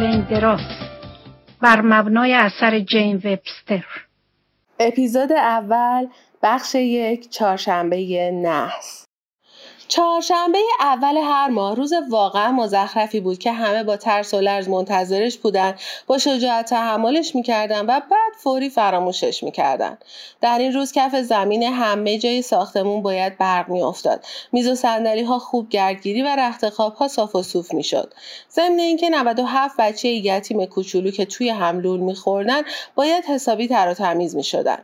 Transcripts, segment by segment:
دراز بر مبنای اثر جین وبستر. اپیزود اول بخش یک چهارشنبه نحس. چهارشنبه اول هر ماه روز واقعا مزخرفی بود که همه با ترس و لرز منتظرش بودن با شجاعت تحملش می‌کردن و بعد فوری فراموشش می‌کردن. در این روز کف زمین همه جای ساختمون باید برق میافتاد. میز و صندلی ها خوب گردگیری و رخت خواب ها صاف و صوف می‌شد. ضمن اینکه 97 بچه یتیم کوچولو که توی حملول میخوردن باید حسابی تر و تمیز می‌شدن.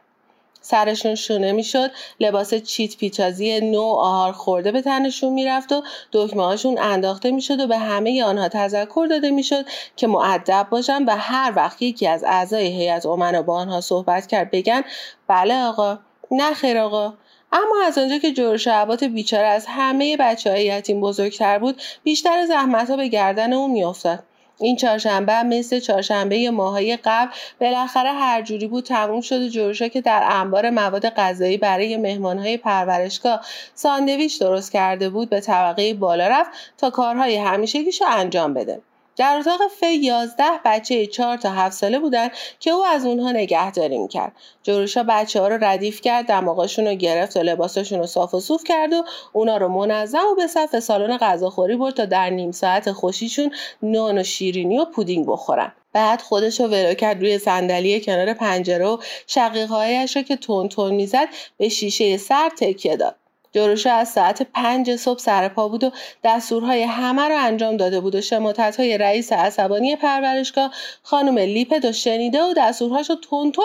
سرشون شونه می‌شد لباس چیت پیچازی نو آهار خورده به تنشون می‌رفت و دکمه هاشون انداخته می‌شد و به همه آنها تذکر داده می‌شد که معدب باشن و هر وقت یکی از اعضای هیئت امنا با آنها صحبت کرد بگن بله آقا نه خیر آقا. اما از آنجا که جورش عبات بیچاره از همه بچه های یتیم بزرگتر بود بیشتر زحمت ها به گردن او میافتاد. این چهارشنبه مثل چهارشنبه ماهای قبل بالاخره هر جوری بود تموم شد و که در انبار مواد غذایی برای مهمانهای پرورشگاه ساندویچ درست کرده بود به طبقه بالا رفت تا کارهای همیشگیشو انجام بده. در اتاق ف 11 بچه 4 تا 7 ساله بودن که او از اونها نگهداری می‌کرد. جوروشا بچه ها رو ردیف کرد، دماغاشون رو گرفت و لباساشون رو صاف و صوف کرد و اونا رو منظم و به صف سالن غذاخوری برد تا در نیم ساعت خوشیشون نان و شیرینی و پودینگ بخورن. بعد خودش رو ولو کرد روی صندلی کنار پنجره و شقیقهایش رو که تون تون می‌زد به شیشه سر تکیه داد. جوروشا از ساعت پنج صبح سر پا بود و دستورهای همه رو انجام داده بود و شماتت های رئیس عصبانی پرورشگاه خانم لیپت و شنیده و دستورهاش رو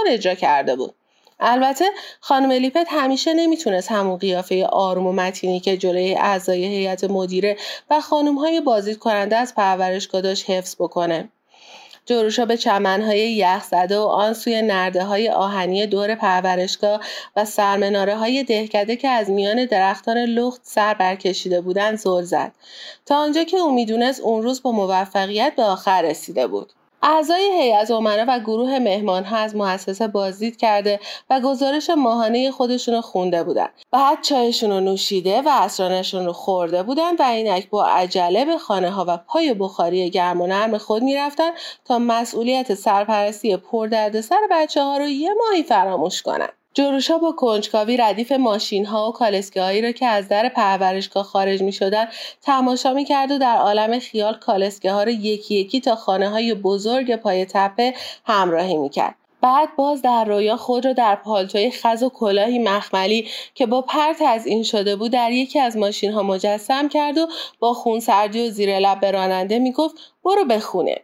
اجرا کرده بود. البته خانم لیپت همیشه نمی‌تونست همون قیافه آروم و متینی که جلوی اعضای هیئت مدیره و خانم های بازدید کننده از پرورشگاه داشت حفظ بکنه. جوروشا به چمنهای یخ زده و آن سوی نرده های آهنی دور پرورشگاه و سرمناره های دهکده که از میان درختان لخت سر برکشیده بودند زل زد. تا آنجا که او می‌دونست اون روز با موفقیت به آخر رسیده بود. اعضای هیئت امنا و گروه مهمان ها از مؤسسه بازدید کرده و گزارش ماهانه خودشون رو خونده بودن. بعد چایشون رو نوشیده و اسرانشون رو خورده بودن و اینک با عجله به خانه ها و پای بخاری گرم و نرم خود می‌رفتن تا مسئولیت سرپرستی پردردسر بچه ها رو یه ماهی فراموش کنن. جوروشا با کنجکاوی ردیف ماشین ها و کالسکه هایی را که از در پرورشگاه خارج می شدن تماشا می کرد و در عالم خیال کالسکه ها را یکی یکی تا خانه های بزرگ پای تپه همراهی می کرد. بعد باز در رویا خود را در پالتوی خز و کلاهی مخملی که با پر این شده بود در یکی از ماشین ها مجسم کرد و با خون سردی و زیر لب به راننده می گفت برو به خونه.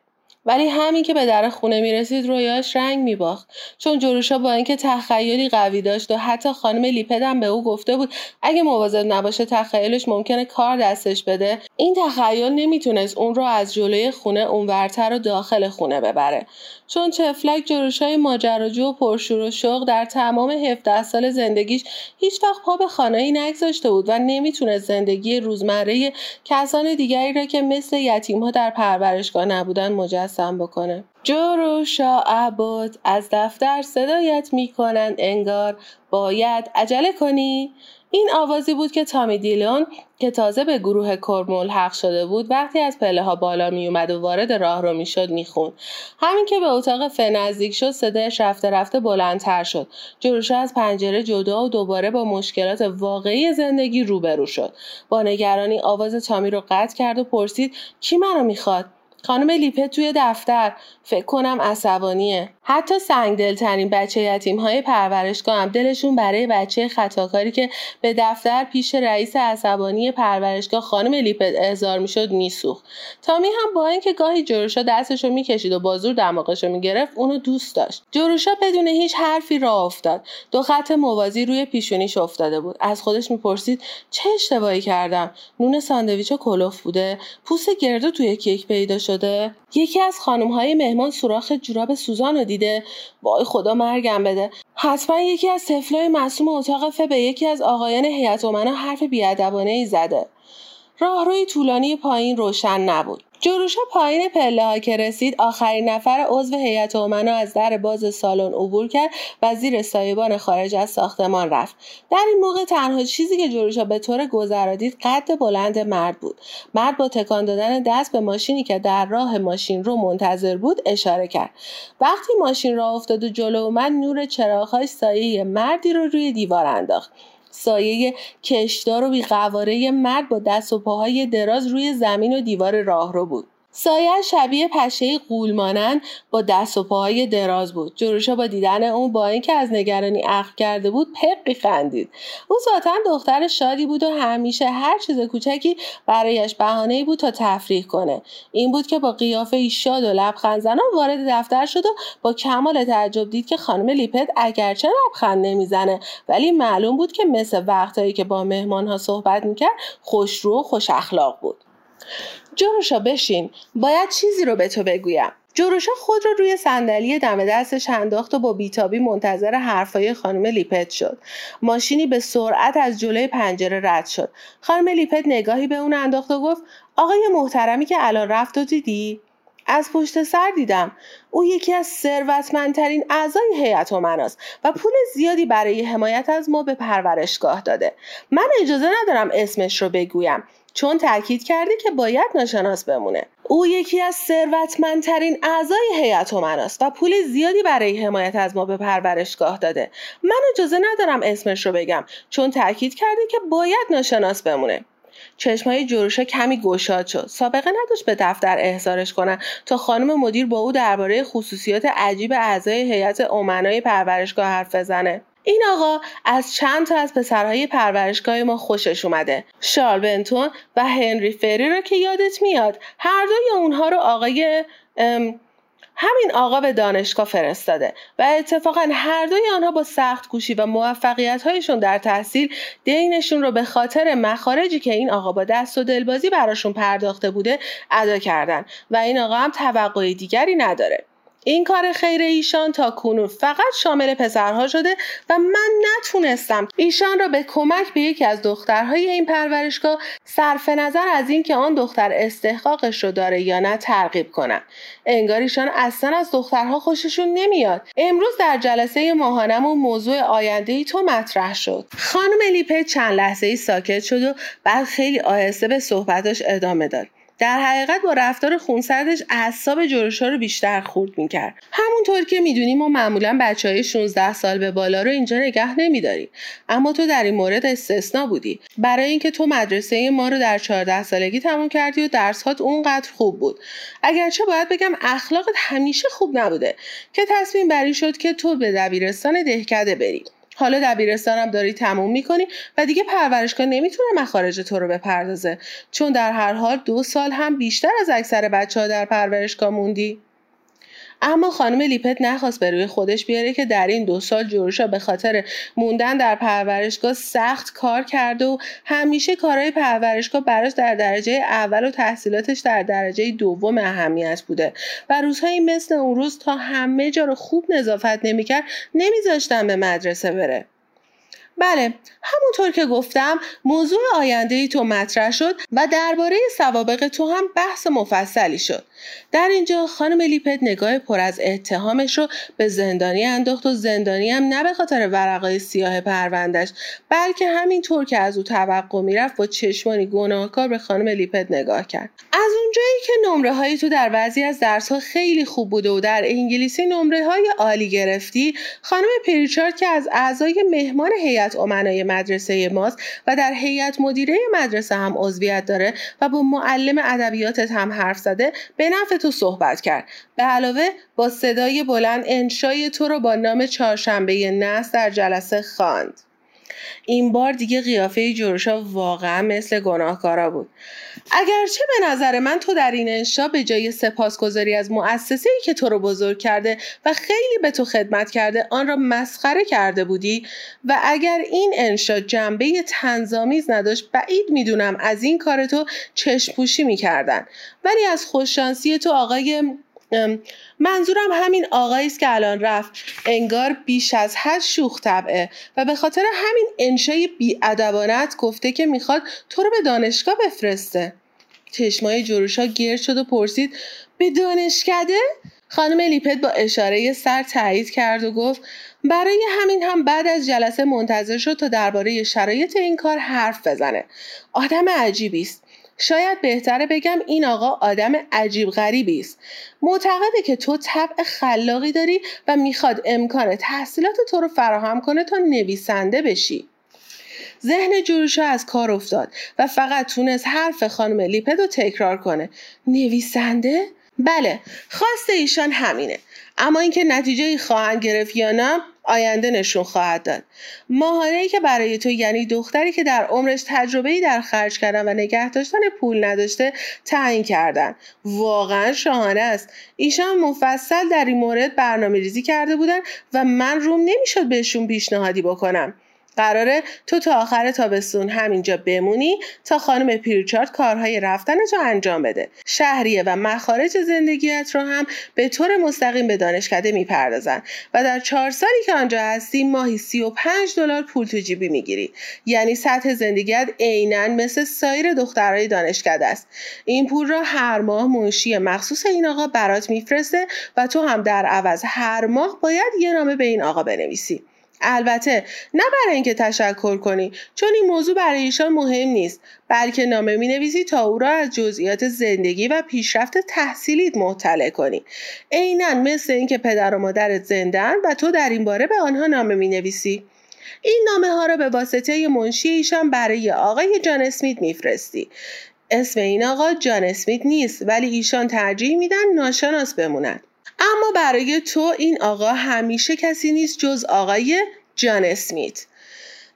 ولی همین که به در خونه می رسید رویاش رنگ می باخت چون جروشا با اینکه تخیلی قوی داشت و حتی خانم لیپدم به او گفته بود اگه مواظب نباشه تخیلش ممکنه کار دستش بده. این تخیل نمی‌تونست اون رو از جلوی خونه اونورتر و داخل خونه ببره. چون تفلک جروشای ماجراجو و پرشور و شوق در تمام 17 سال زندگیش هیچ وقت پا به خانه‌ای نگذاشته بود و نمی‌تونست زندگی روزمره کسان دیگری را که مثل یتیمها در پرورشگاه نبودن مجسم بکنه جروشا عباد از دفتر صدایت می‌کنند انگار باید عجله کنی. این آوازی بود که تامی دیلون که تازه به گروه کور ملحق شده بود وقتی از پله ها بالا می اومد و وارد راه رو می‌شد می‌خوند. همین که به اتاق ف نزدیک شد صدایش رفته رفته بلندتر شد. جروشا از پنجره جدا و دوباره با مشکلات واقعی زندگی روبرو شد. با نگرانی آواز تامی رو قطع کرد و پرسید کی منو می‌خواد؟ خانم لیپه توی دفتر. فکر کنم عصبانیه. حتی سنگ دلترین بچه یتیم های پرورشگاه هم دلشون برای بچه خطاکاری که به دفتر پیش رئیس عصبانی پرورشگاه خانم لیپت احضار می‌شد میسوخت. تامی هم با اینکه گاهی جروشا دستشو می‌کشید و بازور دماغشو می‌گرفت اونو دوست داشت. جروشا بدون هیچ حرفی راه افتاد. دو خط موازی روی پیشونیش افتاده بود. از خودش می‌پرسید چه اشتباهی کردم؟ نون ساندویچ کلوف بوده؟ پوست گردو توی کیک پیدا شده؟ یکی از خانم های مهمان سوراخ جوراب سوزان رو دیده. وای خدا مرگم بده. حتما یکی از طفلای معصوم اتاق فه به یکی از آقایان هیئت امنا حرف بیادبانه ای زده. راهروی طولانی پایین روشن نبود. جروشا پایین پله ها که رسید آخرین نفر عضو هیئت امنا از در باز سالن عبور کرد و زیر سایبان خارج از ساختمان رفت. در این موقع تنها چیزی که جروشا به طور گذرا دید قد بلند مرد بود. مرد با تکان دادن دست به ماشینی که در راه ماشین رو منتظر بود اشاره کرد. وقتی ماشین را افتاد و جلو اومد نور چراغهای سایه مردی رو روی دیوار انداخت. سایه کشدار و بیقواره مرد با دست و پاهای دراز روی زمین و دیوار راهرو بود. سایه شبیه پشه قول مانند با دست و پاهای دراز بود. جروشا با دیدن اون با اینکه از نگرانی اخم کرده بود پقی خندید. او ذاتا دختر شادی بود و همیشه هر چیز کوچکی برایش بهانه بود تا تفریح کنه. این بود که با قیافه شاد و لبخند زنان وارد دفتر شد و با کمال تعجب دید که خانم لیپت اگرچه لبخند نمی‌زنه ولی معلوم بود که مثل وقتهایی که با مهمانها صحبت می‌کرد خوشرو و خوش اخلاق بود. جوروشا بشین. باید چیزی رو به تو بگویم. جوروشا خود را رو روی صندلی دم دستش انداخت و با بیتابی منتظر حرفای خانم لیپت شد. ماشینی به سرعت از جلوی پنجره رد شد. خانم لیپت نگاهی به اون انداخت و گفت آقای محترمی که الان رفت و دیدی؟ از پشت سر دیدم. او یکی از ثروتمندترین اعضای هیئت امناست و پول زیادی برای حمایت از ما به پرورشگاه داده. من اجازه ندارم اسمش رو بگویم. چون تاکید کرده که باید ناشناس بمونه. او یکی از ثروتمندترین اعضای هیئت امناست و پول زیادی برای حمایت از ما به پرورشگاه داده. من اجازه ندارم اسمش رو بگم چون تاکید کرده که باید ناشناس بمونه. چشمای جروشا کمی گشاد شد. سابقه نداشت به دفتر احضارش کنن تا خانم مدیر با او درباره خصوصیات عجیب اعضای هیئت امنای پرورشگاه حرف بزنه. این آقا از چند تا از پسرهای پرورشگاه ما خوشش اومده. شارل بنتون و هنری فری رو که یادت میاد هر دوی اونها رو آقای همین آقا به دانشگاه فرستاده و اتفاقا هر دوی آنها با سخت کوشی و موفقیت هایشون در تحصیل دینشون رو به خاطر مخارجی که این آقا با دست و دلبازی براشون پرداخته بوده ادا کردن و این آقا هم توقع دیگری نداره. این کار خیر ایشان تا کنون. فقط شامل پسرها شده و من نتونستم. ایشان را به کمک به یکی از دخترهای این پرورشگاه صرف نظر از اینکه آن دختر استحقاقش رو داره یا نه ترغیب کنم. انگار ایشان اصلا از دخترها خوششون نمیاد. امروز در جلسه ماهانمون موضوع آینده ای تو مطرح شد. خانم لیپه چند لحظه ای ساکت شد و بعد خیلی آهسته به صحبتش ادامه داد. در حقیقت با رفتار خونسردش اعصاب جروشا رو بیشتر خورد می‌کرد. همونطور که می‌دونی ما معمولا بچه های 16 سال به بالا رو اینجا نگه نمیداریم. اما تو در این مورد استثنا بودی. برای اینکه تو مدرسه ما رو در 14 سالگی تموم کردی و درسات اونقدر خوب بود. اگرچه باید بگم اخلاقت همیشه خوب نبوده که تصمیم بری شد که تو به دبیرستان دهکده بری. حالا دبیرستانم داری تموم می‌کنی و دیگه پرورشگاه نمی‌تونه مخارج تو رو بپردازه. چون در هر حال دو سال هم بیشتر از اکثر بچه ها در پرورشگاه موندی. اما خانم لیپت نخواست به روی خودش بیاره که در این دو سال جوروشا به خاطر موندن در پرورشگاه سخت کار کرده و همیشه کارهای پرورشگاه براش در درجه اول و تحصیلاتش در درجه دوم اهمیت بوده. و روزهایی مثل اون روز تا همه جا رو خوب نظافت نمی‌کرد نمیذاشتن به مدرسه بره. بله همونطور که گفتم موضوع آینده ای تو مطرح شد و درباره سوابق تو هم بحث مفصلی شد. در اینجا خانم لیپت نگاه پر از اتهامش رو به زندانی انداخت و زندانی هم نه به خاطر ورقای سیاه پروندش بلکه همینطور که از او توقع می‌رفت با چشمانی گناهکار به خانم لیپت نگاه کرد. از اونجایی که نمره های تو در بعضی از درس ها خیلی خوب بوده و در انگلیسی نمره های عالی گرفتی خانم پریچارد که از اعضای مهمان هیئت امنای مدرسه ماست و در هیئت مدیره مدرسه هم عضویت داره و با معلم ادبیاتت هم حرف زده به نفع تو صحبت کرد. به علاوه با صدای بلند انشای تو رو با نام چهارشنبه نس در جلسه خواند. این بار دیگه قیافه جوروشا واقعا مثل گناهکارا بود. اگرچه به نظر من تو در این انشا به جای سپاسگزاری از مؤسسه ای که تو رو بزرگ کرده و خیلی به تو خدمت کرده آن را مسخره کرده بودی و اگر این انشا جنبه تنظامیز نداشت بعید می‌دونم از این کار تو چشم پوشی می‌کردن. ولی از خوششانسی تو آقای منظورم همین آقایی است که الان رفت انگار بیش از حد شوخ طبعه. و به خاطر همین انشای بیادبانت گفته که می‌خواد تو رو به دانشگاه بفرسته. چشمای جروشا گرد شد و پرسید به دانشکده؟ خانم لیپت با اشاره سر تایید کرد و گفت برای همین هم بعد از جلسه منتظر شد تا درباره شرایط این کار حرف بزنه. آدم عجیبی است. شاید بهتره بگم این آقا آدم عجیب غریبی است. معتقده که تو طبع خلاقی داری و می‌خواد امکان تحصیلات تو رو فراهم کنه تا نویسنده بشی. ذهن جوروشا از کار افتاد و فقط تونست حرف خانم لیپد رو تکرار کنه. نویسنده؟ بله خواست ایشان همینه. اما اینکه نتیجه خواهند گرفت یا نه آینده نشون خواهد داد. ماهانه که برای تو یعنی دختری که در عمرش تجربه در خرج کردن و نگه داشتن پول نداشته تعیین کردن. واقعا شاهانه است. ایشان مفصل در این مورد برنامه ریزی کرده بودن و من روم نمی‌شد بهشون پیشنهادی بکنم. قراره تو تا آخر تابستون همینجا بمونی تا خانم پیرچارت کارهای رفتنت رو انجام بده. شهریه و مخارج زندگیت رو هم به طور مستقیم به دانشکده می‌پردازن و در چهار سالی که آنجا هستی ماهی 35 دلار پول تو جیبی می‌گیری. یعنی سطح زندگیت عینا مثل سایر دخترای دانشکده است. این پول را هر ماه منشی مخصوص این آقا برات میفرسته و تو هم در عوض هر ماه باید یه نامه به این آقا بنویسی. البته نه برای اینکه تشکر کنی چون این موضوع برای ایشان مهم نیست بلکه نامه می نویسی تا او را از جزئیات زندگی و پیشرفت تحصیلیت مطلع کنی. عینا مثل اینکه پدر و مادرت زندن و تو در این باره به آنها نامه می نویسی این نامه ها را به واسطه منشی ایشان برای آقای جان اسمیت میفرستی. اسم این آقا جان اسمیت نیست ولی ایشان ترجیح میدن ناشناس بمونند اما برای تو این آقا همیشه کسی نیست جز آقای جان اسمیت.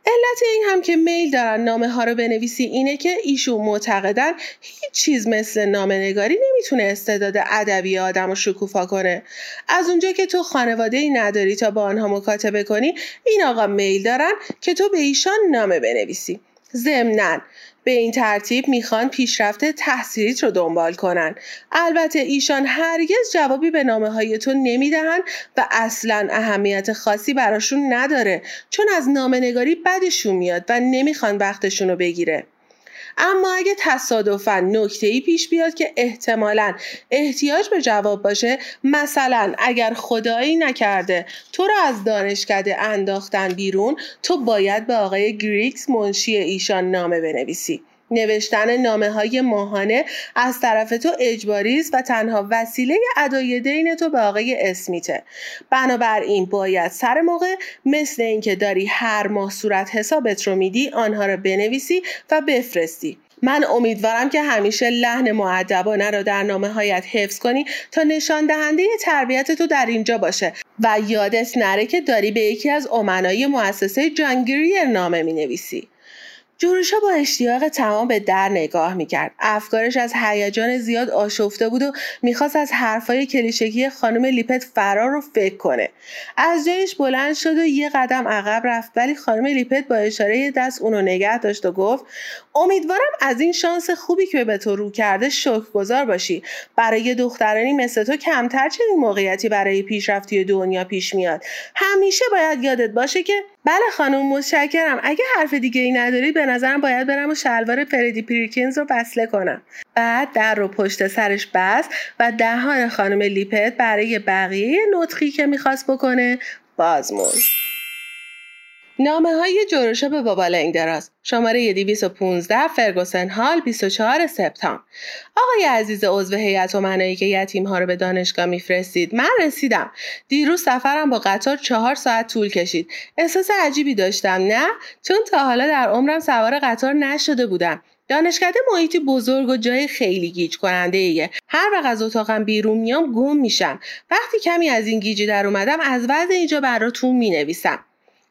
علت این هم که میل دارن نامه ها رو بنویسی اینه که ایشون معتقدن هیچ چیز مثل نامه نگاری نمی‌تونه استعداد ادبی آدم رو شکوفا کنه. از اونجا که تو خانواده ای نداری تا با آنها مکاتبه کنی این آقا میل دارن که تو به ایشان نامه بنویسی. ضمناً به این ترتیب می‌خوان پیشرفت تحصیلیت رو دنبال کنن. البته ایشان هرگز جوابی به نامه های تو نمی‌دهن و اصلا اهمیت خاصی براشون نداره چون از نامه نگاری بدشون میاد و نمی‌خوان وقتشون رو بگیره. اما اگه تصادفا نکته ای پیش بیاد که احتمالا احتیاج به جواب باشه مثلا اگر خدایی نکرده تو رو از دانشکده انداختن بیرون تو باید به آقای گریکس منشی ایشان نامه بنویسی. نوشتن نامه های ماهانه از طرف تو اجباری است و تنها وسیله ادای دین تو به آقای اسمیته بنابراین باید سر موقع مثل اینکه داری هر ماه صورت حسابت رو میدی آنها را بنویسی و بفرستی من امیدوارم که همیشه لحن معدبانه را در نامه هایت حفظ کنی تا نشان دهنده تربیت تو در اینجا باشه و یادت نره که داری به یکی از امنای مؤسسه جانگریر نامه می نویسی. جوروشا با اشتیاق تمام به در نگاه می‌کرد. افکارش از هیجان زیاد آشفته بود و می‌خواست از حرفای کلیشگی خانم لیپت فرار رو فکر کنه. از جایش بلند شد و یه قدم عقب رفت ولی خانم لیپت با اشاره دست اونو نگه داشت و گفت امیدوارم از این شانس خوبی که به تو رو کرده گذار باشی. برای دخترانی مثل تو کمتر چنین موقعیتی برای پیشرفتی دنیا پیش میاد. همیشه باید یادت باشه که بله خانم متشکرم. اگه حرف دیگه ای نداری به نظرم باید برم و شلوار پردی پریکینز رو وصله کنم. بعد در رو پشت سرش بست و دهان خانم لیپت برای بقیه نطخی که می‌خواست بکنه بازمون. نامه های جورشا به بابا دراز شماره 215 فرگوسن هال 24 سپتامبر. آقای عزیز عضو هیئت امنایی که یتیم ها رو به دانشگاه میفرستید من رسیدم. دیروز سفرم با قطار چهار ساعت طول کشید. احساس عجیبی داشتم نه؟ چون تا حالا در عمرم سوار قطار نشده بودم. دانشکده محیطی بزرگ و جای خیلی گیج کننده ایه. هر وقت از اتاقم بیرون میام گم میشم. وقتی کمی از این گیجی در اومدم از وضع اینجا براتون می‌نویسم.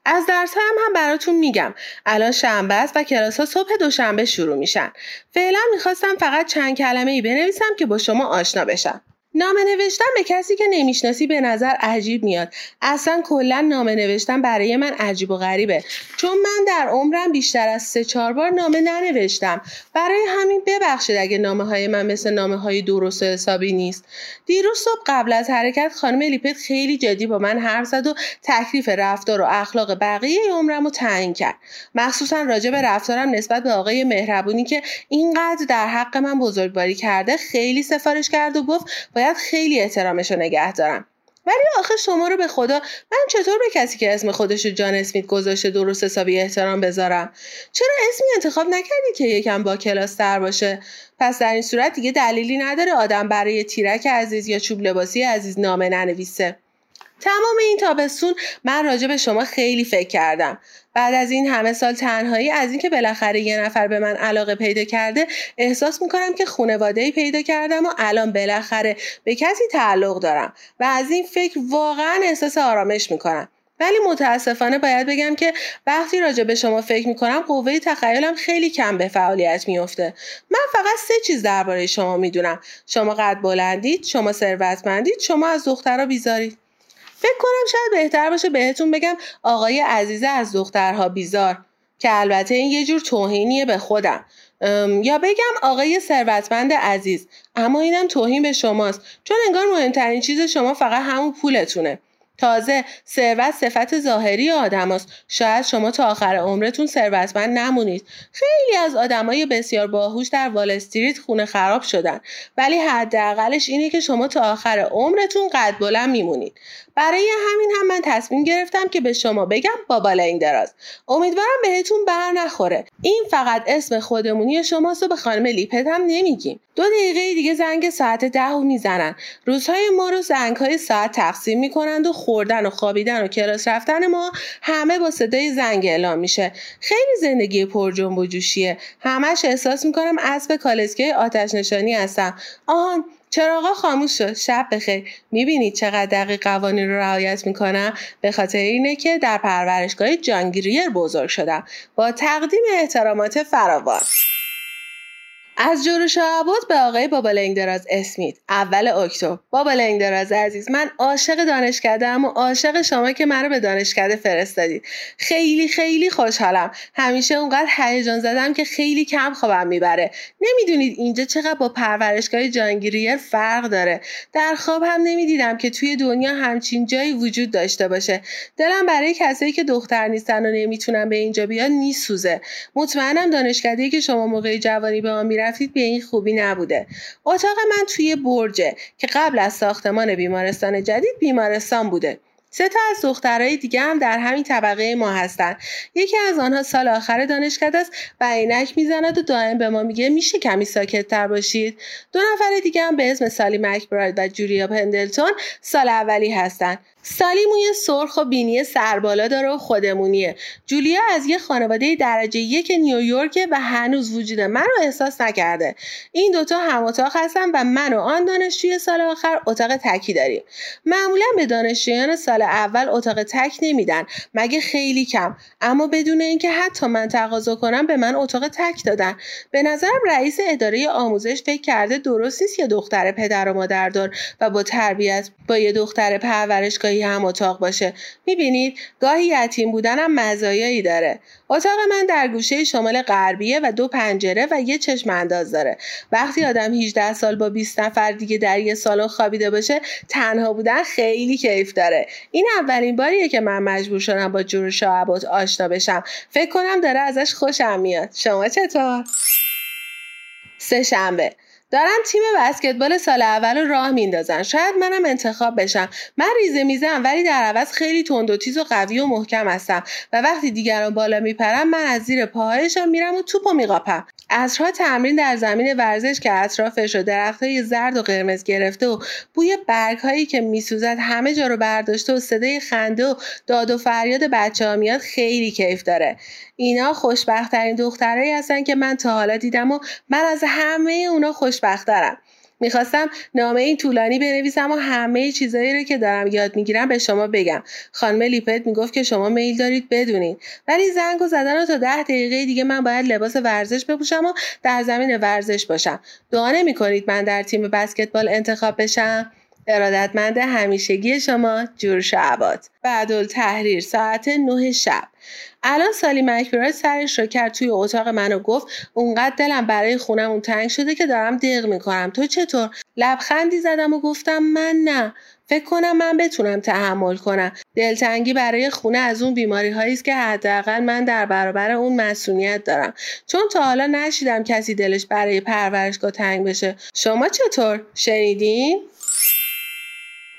از درس هم, هم براتون میگم. الان شنبه است و کلاس ها صبح دوشنبه شروع میشن. فعلا می‌خواستم فقط چند کلمه ای بنویسم که با شما آشنا بشم. نامه نوشتن به کسی که نمی‌شناسی به نظر عجیب میاد. اصلا کلا نامه نوشتن برای من عجیب و غریبه. چون من در عمرم بیشتر از سه چهار بار نامه ننوشتم. برای همین ببخشید اگه نامه های من مثل نامه های درست و حسابی نیست. دیروز صبح قبل از حرکت خانم لیپت خیلی جدی با من حرف زد و تکلیف رفتار و اخلاق بقیه عمرم رو تعیین کرد. مخصوصا راجع به رفتارم نسبت به آقای مهربونی که اینقدر در حق من بزرگواری کرده خیلی سفارش کرد و گفت باید خیلی احترامش رو نگه دارم. ولی آخه شما رو به خدا من چطور به کسی که اسم خودش رو جان اسمیت گذاشته درست حسابی احترام بذارم؟ چرا اسمی انتخاب نکردی که یکم با کلاس تر باشه؟ پس در این صورت دیگه دلیلی نداره آدم برای تیرک عزیز یا چوب لباسی عزیز نامه ننویسه. تمام این تابستون من راجع به شما خیلی فکر کردم. بعد از این همه سال تنهایی از اینکه بالاخره یه نفر به من علاقه پیدا کرده احساس می‌کنم که خانواده پیدا کردم و الان بالاخره به کسی تعلق دارم و از این فکر واقعا احساس آرامش می‌کنم. ولی متاسفانه باید بگم که وقتی راجع به شما فکر می‌کنم قوه تخیلم خیلی کم به فعالیت میفته من فقط سه چیز درباره شما می‌دونم. شما قد بلندید شما ثروتمندید شما از دخترها بیزارید. فکر کنم شاید بهتر باشه بهتون بگم آقای عزیزه از دخترها بیزار که البته این یه جور توهینیه به خودم. یا بگم آقای ثروتمند عزیز اما اینم توهین به شماست. چون انگار مهمترین چیز شما فقط همون پولتونه. تازه ثروت صفت ظاهری آدم است. شاید شما تا آخر عمرتون ثروتمند نمونید. خیلی از آدمای بسیار باهوش در وال استریت خونه خراب شدن. ولی حداقلش اینه که شما تا آخر عمرتون قد بلند میمونید. برای همین هم من تصمیم گرفتم که به شما بگم بابا لنگ دراز. امیدوارم بهتون بر نخوره. این فقط اسم خودمونی شماست و به خانم لیپت هم نمیگیم. دو دقیقه دیگه زنگ ساعت ده می‌زنن. روزهای ما رو زنگهای ساعت تقسیم می‌کنند و خوردن و خوابیدن و کلاس رفتن ما همه با صدای زنگ اعلام میشه. خیلی زندگی پر جنب و جوشیه. همش احساس می‌کنم اسب کالسکه آتش نشانی هستم. آهان چراغا خاموش شد شب بخیر. می‌بینید چقدر دقیق قوانین رو رعایت می‌کنم؟ به خاطر اینه که در پرورشگاه جانگریر بزرگ شدم. با تقدیم احترامات فراوان. از جورش عبود به آقای بابا لنگدراز اسمیت اول اکتبر. بابا لنگدراز عزیز من عاشق دانشکده و عاشق شما که مرا به دانشکده فرستادید. خیلی خیلی خوشحالم. همیشه اونقدر هیجان زدم که خیلی کم خوابم می‌بره. نمی‌دونید اینجا چقدر با پرورشگاه جانگیریر فرق داره. در خواب هم نمی‌دیدم که توی دنیا همچین جایی وجود داشته باشه. دلم برای کسایی که دختر نیستن و نمی‌تونن به اینجا بیان نیسوزه مطمئنم دانشکده که شما موقع جوانی به آن رفتید به این خوبی نبوده. اتاق من توی برجه که قبل از ساختمان بیمارستان جدید بیمارستان بوده. سه تا از دخترهای دیگه هم در همین طبقه ما هستن. یکی از آنها سال آخر دانشکده است و عینک می‌زند و دائم به ما میگه میشه کمی ساکت تر باشید. دو نفر دیگه هم به اسم سالی مکبراید و جوریا پندلتون سال اولی هستن. سالی موی سرخ و بینی سربالا داره و خودمونیه. جولیا از یه خانواده درجه یک نیویورک و هنوز وجود من رو احساس نکرده. این دوتا هم اتاق هستن و من و آن دانشجوی سال آخر اتاق تکی داریم. معمولا به دانشجویان سال اول اتاق تک نمیدن. مگه خیلی کم. اما بدون اینکه حتی من تقاضا کنم به من اتاق تک دادن. به نظرم رئیس اداره آموزش فکر کرده درست نیست یه دختر پدر و مادردار و با تربیت با یه دختر پرورشگاه هم اتاق باشه. می‌بینید؟ گاهی یتیم بودنم مزایایی داره. اتاق من در گوشه شمال غربیه و دو پنجره و یه چشم انداز داره. وقتی آدم 18 سال با 20 نفر دیگه در یه سالن خوابیده باشه تنها بودن خیلی کیف داره. این اولین باریه که من مجبور شدم با جور شعبات آشنا بشم. فکر کنم داره ازش خوشم میاد. شما چطور؟ سه شنبه دارن تیم بسکتبال سال اول راه میندازن. شاید منم انتخاب بشم. من ریزه میزم ولی در عوض خیلی تند و تیز و قوی و محکم هستم. و وقتی دیگران بالا میپرم من از زیر پاهایشان میرم و توپو میقاپم. عصرها تمرین در زمین ورزش که اطرافش رو درختهای زرد و قرمز گرفته و بوی برگ هایی که میسوزد همه جا رو برداشته و صدای خنده و داد و فریاد بچه ها میاد خیلی کیف داره. اینا خوشبختترین دخترایی هستن که من تا حالا دیدم و من از همه اونا خوشبختترم. می‌خواستم نامه این طولانی بنویسم و همه چیزایی رو که دارم یاد می‌گیرم به شما بگم. خانم لیپت می‌گفت که شما میل دارید بدونید. ولی زنگ و زدن و تا ده دقیقه دیگه من باید لباس ورزش بپوشم و در زمین ورزش باشم. دعا نمی‌کنید من در تیم بسکتبال انتخاب بشم؟ ارادتمند همیشگی شما جور شعبات بعد تحریر ساعت نه شب. الان سالی مکبرای سرش رو کرد توی اتاق من و گفت اونقدر دلم برای خونمون تنگ شده که دارم دق می‌کنم. تو چطور؟ لبخندی زدم و گفتم من نه. فکر کنم من بتونم تحمل کنم. دلتنگی برای خونه از اون بیماری هایی است که حداقل من در برابر اون مسئولیت دارم. چون تا حالا نشیدم کسی دلش برای پرورشگاه تنگ بشه. شما چطور؟ شنیدین؟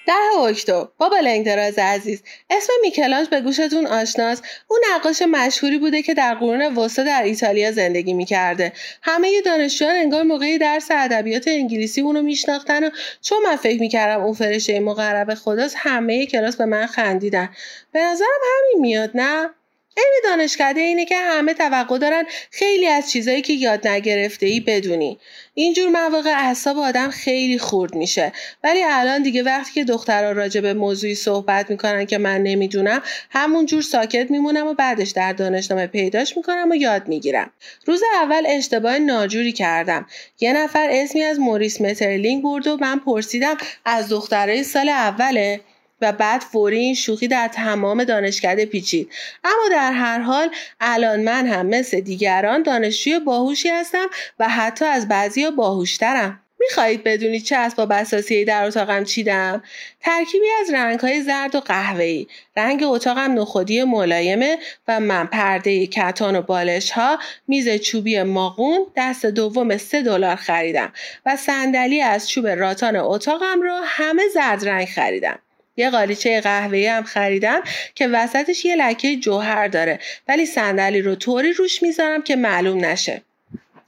ده اکتبر بابا لنگدراز عزیز اسم میکلانج به گوشتون آشناست. اون نقاش مشهوری بوده که در قرون وسطا در ایتالیا زندگی می‌کرده. همه دانشجویان انگار موقعی درس ادبیات انگلیسی اونو میشناختن و چون من فکر می‌کردم اون فرشته مقرب خداست همه کلاس به من خندیدن. به نظرم همین میاد نه؟ عین دانشکده اینه که همه توقع دارن خیلی از چیزایی که یاد نگرفته ای بدونی. اینجور مواقع اعصاب آدم خیلی خورد میشه. ولی الان دیگه وقتی که دخترها راجع به موضوعی صحبت می‌کنن که من نمی‌دونم همون جور ساکت میمونم و بعدش در دانشنامه پیداش می‌کنم و یاد می‌گیرم. روز اول اشتباه ناجوری کردم. یه نفر اسمی از موریس مترلینگ برد و من پرسیدم از دخترای سال اوله؟ و بعد فوری این شوخی در تمام دانشکده پیچید. اما در هر حال الان من هم مثل دیگران دانشجوی باهوشی هستم و حتی از بعضی باهوشترم. می‌خواهید بدونید چه اسباب اساسی در اتاقم چیدم؟ ترکیبی از رنگهای زرد و قهوه‌ای. رنگ اتاقم نخودی ملایمه و من پرده کتان و بالش ها میز چوبی ماغون دست دوم سه دلار خریدم و صندلی از چوب راتان اتاقم رو همه زرد رنگ خریدم. یه قالیچه قهوه‌ای هم خریدم که وسطش یه لکه جوهر داره ولی صندلی رو طوری روش می‌ذارم که معلوم نشه.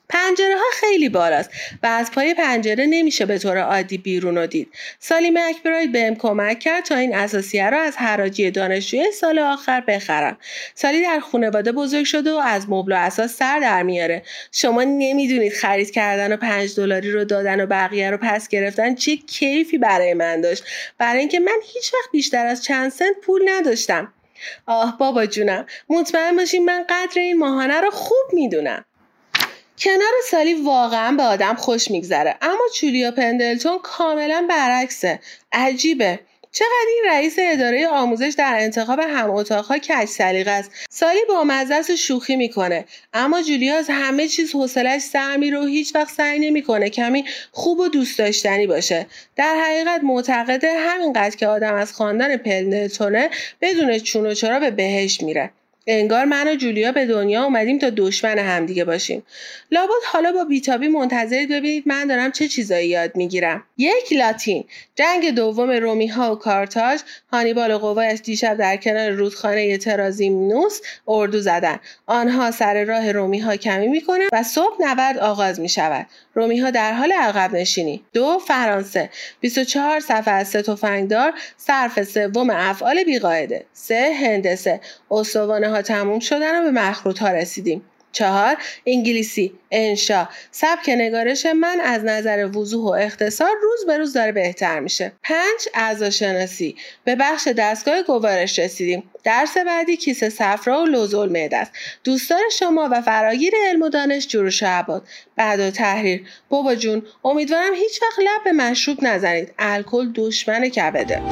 پنجره ها خیلی بالاست و از پای پنجره نمیشه به طور عادی بیرون رو دید. سالی مکبراید بهم کمک کرد تا این اساسیه رو از حراجی دانشجوی سال آخر بخرم. سالی در خانواده بزرگ شده و از مبل و اساس سر در میاره. شما نمی‌دونید خرید کردن و پنج دلاری رو دادن و بقیه رو پس گرفتن چه کیفی برای من داشت. برای اینکه من هیچ وقت بیشتر از چند سنت پول نداشتم. آه بابا جونم مطمئن باشین من قدر این ماهانه رو خوب می‌دونم. کنار سالی واقعا به آدم خوش میگذره. اما چولیا پندلتون کاملا برعکسه. عجیبه. چقدر این رئیس اداره آموزش در انتخاب هم اتاقها کج سلیقه است. سالی با مزه شوخی می‌کنه. اما جولیا از همه چیز حوصلش سر میره و هیچ وقت سعی نمی‌کنه کمی خوب و دوست داشتنی باشه. در حقیقت معتقده همینقدر که آدم از خواندن پندلتونه بدون چون و چرا به بهش میره. انگار من و جولیا به دنیا اومدیم تا دشمن همدیگه باشیم. لابد حالا با بیتابی منتظرید ببینید من دارم چه چیزایی یاد می‌گیرم. یک لاتین. جنگ دوم رومی ها و کارتاژ. هانیبال و قوایش دیشب در کنار رودخانه ترازیمنوس اردو زدن. آنها سر راه رومی ها کمی می‌کنند و صبح نبرد آغاز می شود رومی ها در حال عقب نشینی. دو فرانسه. 24 صفحه از سه تفنگدار صرف سوم افعال بیقاعده. سه هندسه. استوانه ها تموم شدن و به مخروط ها رسیدیم. چهار انگلیسی انشا. سبک نگارش من از نظر وضوح و اختصار روز به روز داره بهتر میشه. پنج اعضا شناسی به بخش دستگاه گوارش رسیدیم. درس بعدی کیسه صفرا و لوزول معده است. دوستان شما و فراگیر علم و دانش جروش عباد بعد و تحریر. بابا جون امیدوارم هیچ وقت لب به مشروب نزنید. الکل دشمن کبده.